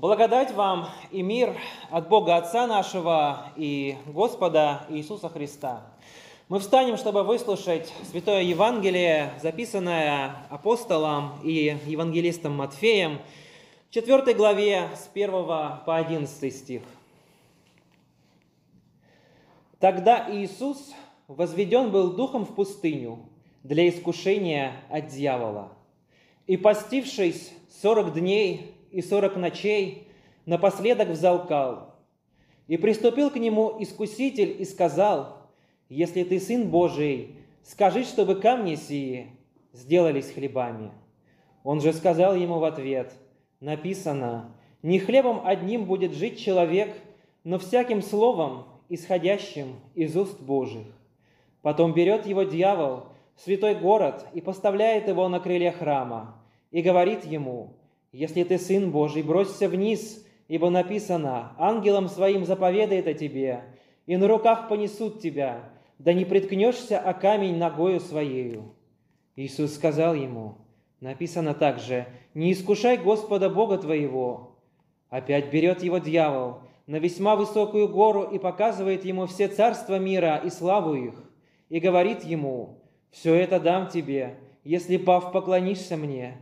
Благодать вам и мир от Бога Отца нашего и Господа Иисуса Христа. Мы встанем, чтобы выслушать Святое Евангелие, записанное апостолом и евангелистом Матфеем, в 4 главе с 1 по 11 стих. Тогда Иисус возведен был духом в пустыню для искушения от дьявола. И постившись сорок дней и сорок ночей, напоследок взалкал. И приступил к нему искуситель и сказал, «Если ты сын Божий, скажи, чтобы камни сии сделались хлебами». Он же сказал ему в ответ, написано, «Не хлебом одним будет жить человек, но всяким словом, исходящим из уст Божьих». Потом берет его дьявол в святой город и поставляет его на крылья храма, и говорит ему, «Если ты сын Божий, бросься вниз, ибо написано, ангелам своим заповедает о тебе, и на руках понесут тебя, да не приткнешься о камень ногою своею». Иисус сказал ему, написано также, «Не искушай Господа Бога твоего». Опять берет его дьявол на весьма высокую гору и показывает ему все царства мира и славу их, и говорит ему, «Все это дам тебе, если, пав, поклонишься мне».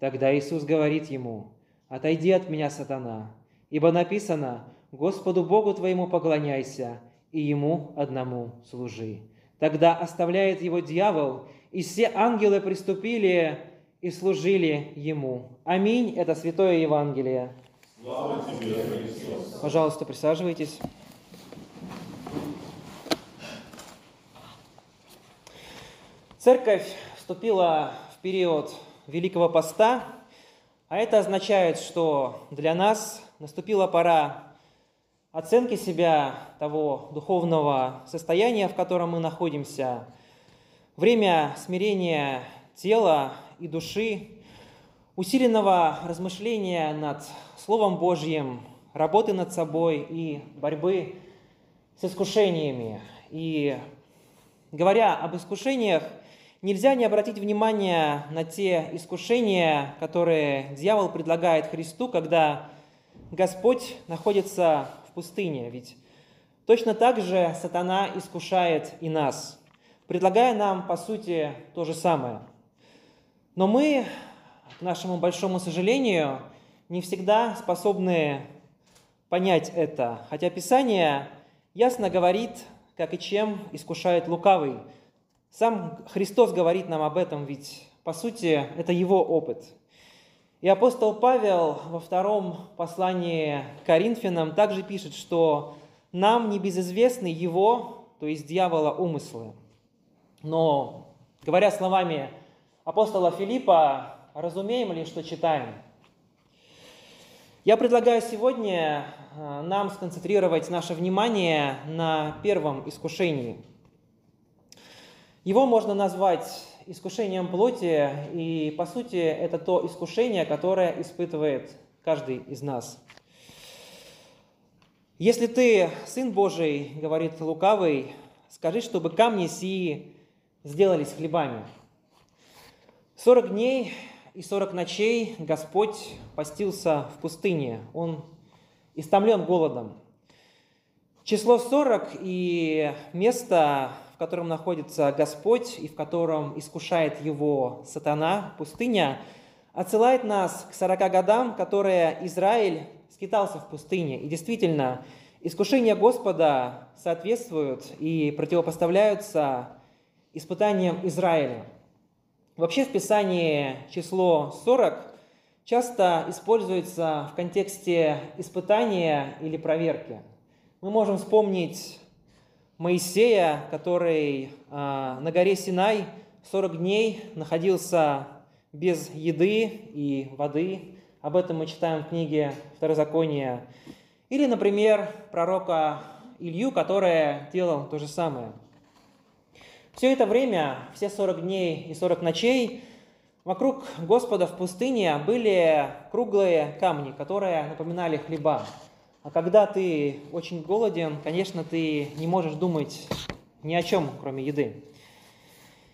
Тогда Иисус говорит ему, «Отойди от меня, сатана, ибо написано, Господу Богу твоему поклоняйся, и Ему одному служи». Тогда оставляет его дьявол, и все ангелы приступили и служили ему. Аминь. Это Святое Евангелие. Слава тебе, Христос. Пожалуйста, присаживайтесь. Церковь вступила в период Великого Поста, а это означает, что для нас наступила пора оценки себя, того духовного состояния, в котором мы находимся, время смирения тела и души, усиленного размышления над Словом Божьим, работы над собой и борьбы с искушениями. И говоря об искушениях, нельзя не обратить внимание на те искушения, которые дьявол предлагает Христу, когда Господь находится в пустыне. Ведь точно так же сатана искушает и нас, предлагая нам, по сути, то же самое. Но мы, к нашему большому сожалению, не всегда способны понять это, хотя Писание ясно говорит, как и чем искушает лукавый – сам Христос говорит нам об этом, ведь по сути это его опыт. И апостол Павел во втором послании к Коринфянам также пишет, что нам не безызвестны его, то есть дьявола, умыслы. Но, говоря словами апостола Филиппа, разумеем ли, что читаем? Я предлагаю сегодня э, нам сконцентрировать наше внимание на первом искушении – его можно назвать искушением плоти, и по сути это то искушение, которое испытывает каждый из нас. Если ты сын Божий, говорит лукавый, скажи, чтобы камни сии сделались хлебами. Сорок дней и сорок ночей Господь постился в пустыне. Он истомлен голодом. Число сорок и место котором находится Господь и в котором искушает его сатана, пустыня, отсылает нас к 40 годам, которые Израиль скитался в пустыне. И действительно, искушения Господа соответствуют и противопоставляются испытаниям Израиля. Вообще в Писании число 40 часто используется в контексте испытания или проверки. Мы можем вспомнить Моисея, который а, на горе Синай 40 дней находился без еды и воды. Об этом мы читаем в книге Второзакония. Или, например, пророка Илью, который делал то же самое. Все это время, все 40 дней и 40 ночей, вокруг Господа в пустыне были круглые камни, которые напоминали хлеба. А когда ты очень голоден, конечно, ты не можешь думать ни о чем, кроме еды.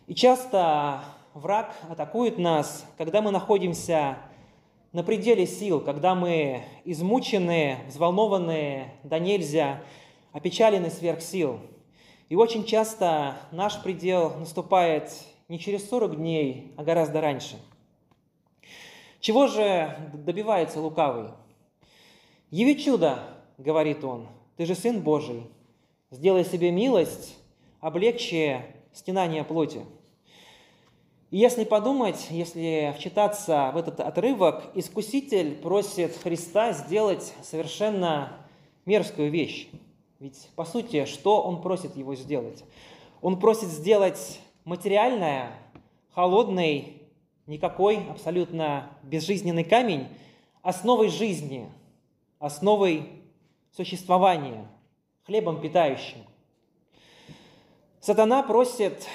И часто враг атакует нас, когда мы находимся на пределе сил, когда мы измучены, взволнованы, да нельзя, опечалены сверх сил. И очень часто наш предел наступает не через 40 дней, а гораздо раньше. Чего же добивается лукавый? «Яви чудо», — говорит он, — «ты же Сын Божий, сделай себе милость, облегчи стенание плоти». И если подумать, если вчитаться в этот отрывок, Искуситель просит Христа сделать совершенно мерзкую вещь. Ведь, по сути, что он просит его сделать? Он просит сделать материальное, холодный, никакой абсолютно безжизненный камень основой жизни, основой существования, хлебом питающим. Сатана просит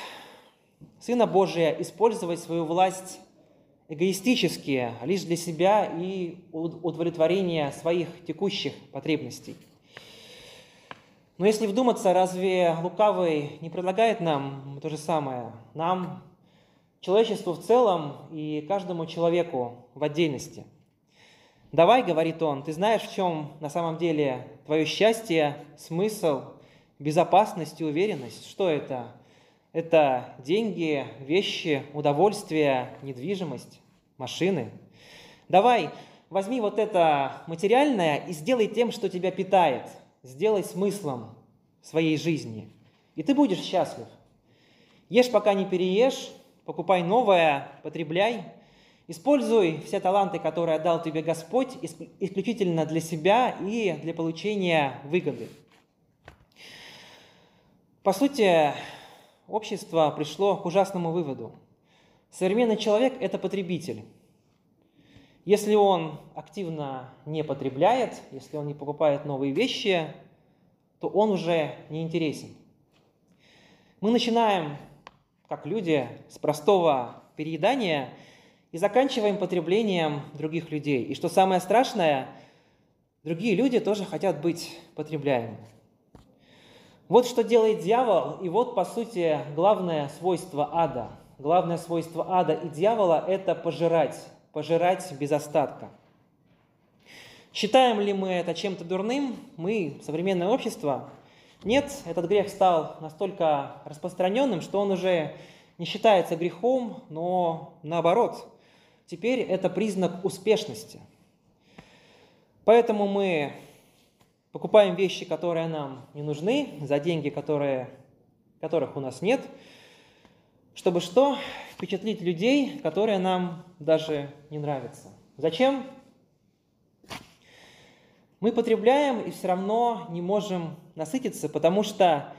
Сына Божия использовать свою власть эгоистически, лишь для себя и удовлетворения своих текущих потребностей. Но если вдуматься, разве лукавый не предлагает нам то же самое? Нам, человечеству в целом и каждому человеку в отдельности. «Давай, — говорит он, — ты знаешь, в чем на самом деле твое счастье, смысл, безопасность и уверенность? Что это? Это деньги, вещи, удовольствие, недвижимость, машины. Давай, возьми вот это материальное и сделай тем, что тебя питает. Сделай смыслом своей жизни. И ты будешь счастлив. Ешь, пока не переешь, покупай новое, потребляй. Используй все таланты, которые отдал тебе Господь, исключительно для себя и для получения выгоды. По сути, общество пришло к ужасному выводу. Современный человек – это потребитель. Если он активно не потребляет, если он не покупает новые вещи, то он уже не интересен. Мы начинаем, как люди, с простого переедания и заканчиваем потреблением других людей. И что самое страшное, другие люди тоже хотят быть потребляемыми. Вот что делает дьявол, и вот, по сути, главное свойство ада. Главное свойство ада и дьявола – это пожирать, пожирать без остатка. Считаем ли мы это чем-то дурным? Мы, современное общество? Нет, этот грех стал настолько распространенным, что он уже не считается грехом, но наоборот. Теперь это признак успешности. Поэтому мы покупаем вещи, которые нам не нужны, за деньги, которые, которых у нас нет, чтобы что? Впечатлить людей, которые нам даже не нравятся. Зачем? Мы потребляем и все равно не можем насытиться, потому что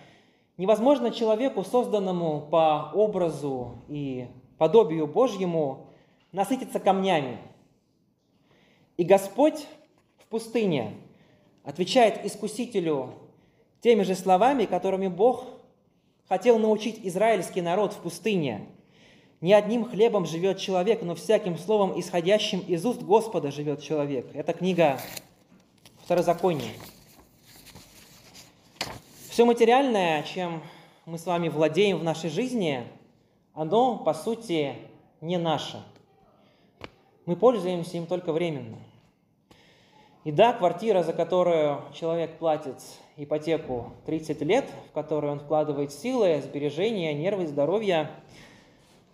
невозможно человеку, созданному по образу и подобию Божьему, насытиться камнями. И Господь в пустыне – отвечает искусителю теми же словами, которыми Бог хотел научить израильский народ в пустыне. Не одним хлебом живет человек, но всяким словом, исходящим из уст Господа, живет человек. Это книга Второзакония. Все материальное, чем мы с вами владеем в нашей жизни, оно, по сути, не наше. Мы пользуемся им только временно – и да, квартира, за которую человек платит ипотеку 30 лет, в которую он вкладывает силы, сбережения, нервы, здоровье,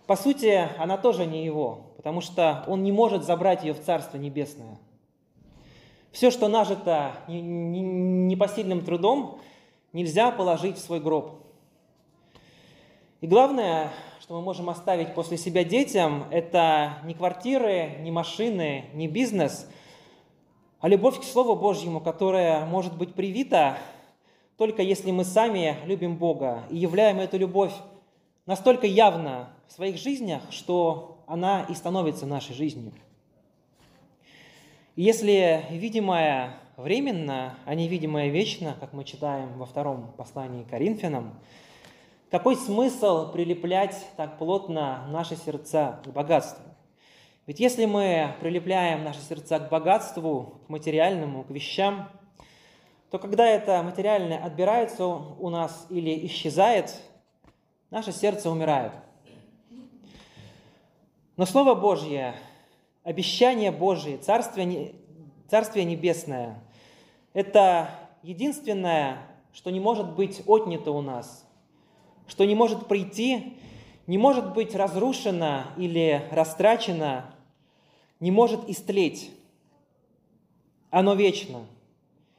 по сути, она тоже не его, потому что он не может забрать ее в Царство Небесное. Все, что нажито непосильным трудом, нельзя положить в свой гроб. И главное, что мы можем оставить после себя детям, это не квартиры, не машины, не бизнес – а любовь к Слову Божьему, которая может быть привита только если мы сами любим Бога и являем эту любовь настолько явно в своих жизнях, что она и становится нашей жизнью. Если видимое временно, а невидимое вечно, как мы читаем во втором послании к Коринфянам, какой смысл прилеплять так плотно наши сердца к богатству? Ведь если мы прилепляем наши сердца к богатству, к материальному, к вещам, то когда это материальное отбирается у нас или исчезает, наше сердце умирает. Но Слово Божье обещание Божие, Царствие, Царствие Небесное – это единственное, что не может быть отнято у нас, что не может прийти, не может быть разрушено или растрачено, не может истлеть. Оно вечно,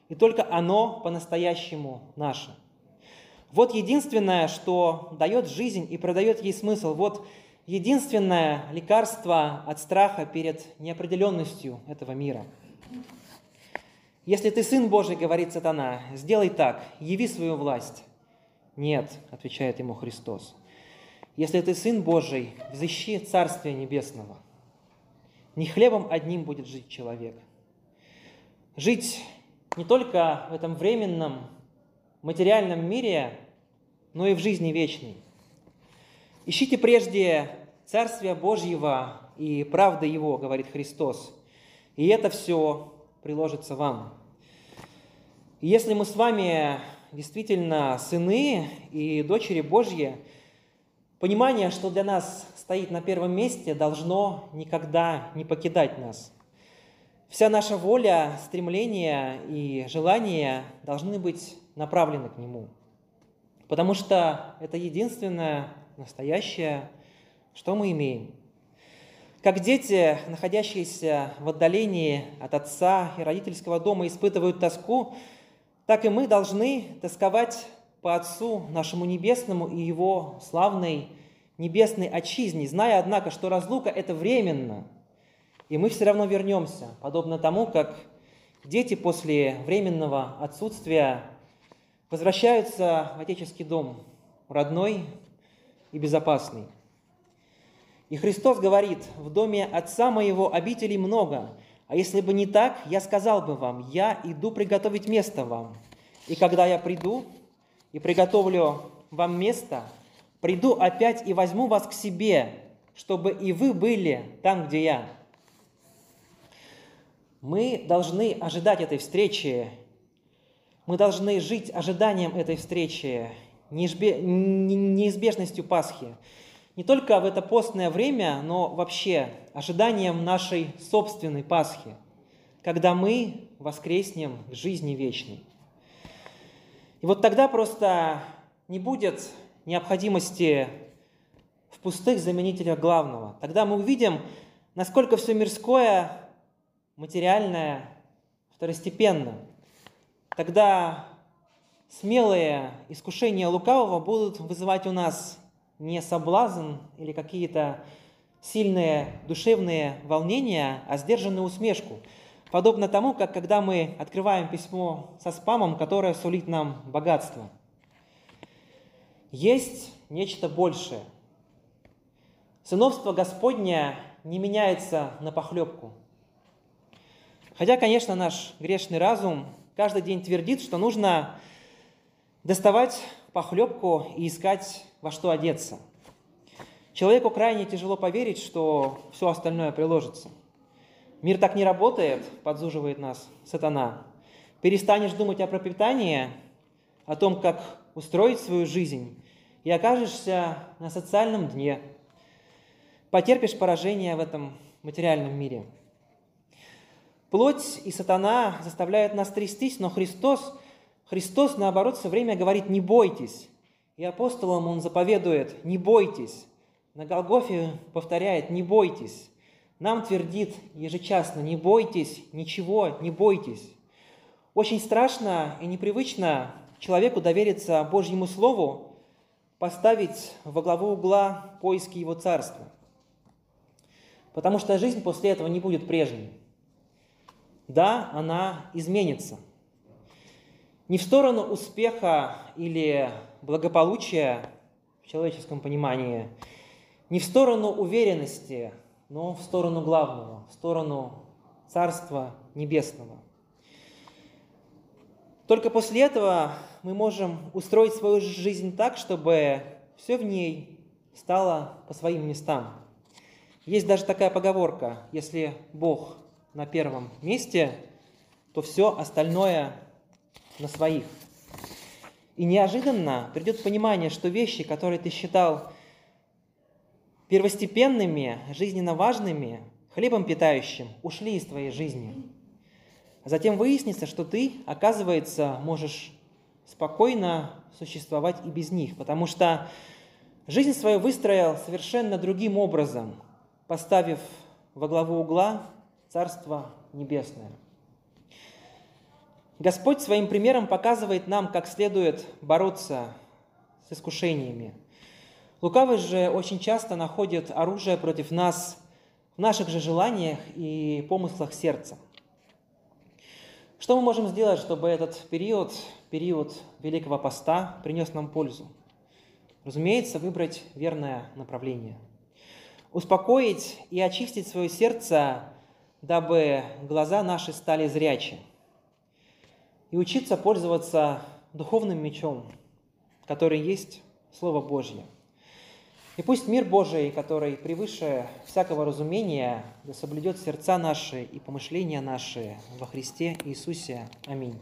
и только оно по-настоящему наше. Вот единственное, что дает жизнь и продает ей смысл. Вот единственное лекарство от страха перед неопределенностью этого мира. Если ты сын Божий, говорит сатана, сделай так, яви свою власть. Нет, отвечает ему Христос. Если ты сын Божий, взыщи Царствие Небесного. Не хлебом одним будет жить человек. Жить не только в этом временном материальном мире, но и в жизни вечной. Ищите прежде Царствия Божьего и правды Его, говорит Христос, и это все приложится вам. Если мы с вами действительно сыны и дочери Божьи, понимание, что для нас стоит на первом месте, должно никогда не покидать нас. Вся наша воля, стремления и желания должны быть направлены к Нему. Потому что это единственное настоящее, что мы имеем. Как дети, находящиеся в отдалении от отца и родительского дома, испытывают тоску, так и мы должны тосковать по Отцу нашему Небесному и Его славной небесной отчизне, зная, однако, что разлука – это временно, и мы все равно вернемся, подобно тому, как дети после временного отсутствия возвращаются в отеческий дом, родной и безопасный. И Христос говорит, в доме Отца моего обителей много, а если бы не так, я сказал бы вам, я иду приготовить место вам. И когда я приду и приготовлю вам место, приду опять и возьму вас к себе, чтобы и вы были там, где я. Мы должны ожидать этой встречи. Мы должны жить ожиданием этой встречи, неизбежностью Пасхи не только в это постное время, но вообще ожиданием нашей собственной Пасхи, когда мы воскреснем к жизни вечной. И вот тогда просто не будет необходимости в пустых заменителях главного. Тогда мы увидим, насколько все мирское, материальное, второстепенно. Тогда смелые искушения лукавого будут вызывать у нас не соблазн или какие-то сильные душевные волнения, а сдержанную усмешку. Подобно тому, как когда мы открываем письмо со спамом, которое сулит нам богатство. Есть нечто большее. Сыновство Господня не меняется на похлебку. Хотя, конечно, наш грешный разум каждый день твердит, что нужно доставать похлебку и искать во что одеться. Человеку крайне тяжело поверить, что все остальное приложится. Мир так не работает, подзуживает нас сатана. Перестанешь думать о пропитании, о том, как устроить свою жизнь, и окажешься на социальном дне. Потерпишь поражение в этом материальном мире. Плоть и сатана заставляют нас трястись, но Христос, Христос, наоборот, все время говорит, не бойтесь. И апостолам он заповедует, не бойтесь. На Голгофе повторяет, не бойтесь. Нам твердит ежечасно, не бойтесь, ничего, не бойтесь. Очень страшно и непривычно человеку довериться Божьему Слову, поставить во главу угла поиски Его Царства. Потому что жизнь после этого не будет прежней. Да, она изменится. Не в сторону успеха или благополучия в человеческом понимании не в сторону уверенности, но в сторону главного, в сторону Царства Небесного. Только после этого мы можем устроить свою жизнь так, чтобы все в ней стало по своим местам. Есть даже такая поговорка, если Бог на первом месте, то все остальное на своих. И неожиданно придет понимание, что вещи, которые ты считал первостепенными, жизненно важными, хлебом питающим, ушли из твоей жизни. Затем выяснится, что ты, оказывается, можешь спокойно существовать и без них, потому что жизнь свою выстроил совершенно другим образом, поставив во главу угла Царство Небесное. Господь своим примером показывает нам, как следует бороться с искушениями. Лукавый же очень часто находит оружие против нас в наших же желаниях и помыслах сердца. Что мы можем сделать, чтобы этот период, период Великого Поста, принес нам пользу? Разумеется, выбрать верное направление. Успокоить и очистить свое сердце, дабы глаза наши стали зрячи. И учиться пользоваться духовным мечом, который есть Слово Божье – и пусть мир Божий, который превыше всякого разумения, да соблюдет сердца наши и помышления наши во Христе Иисусе. Аминь.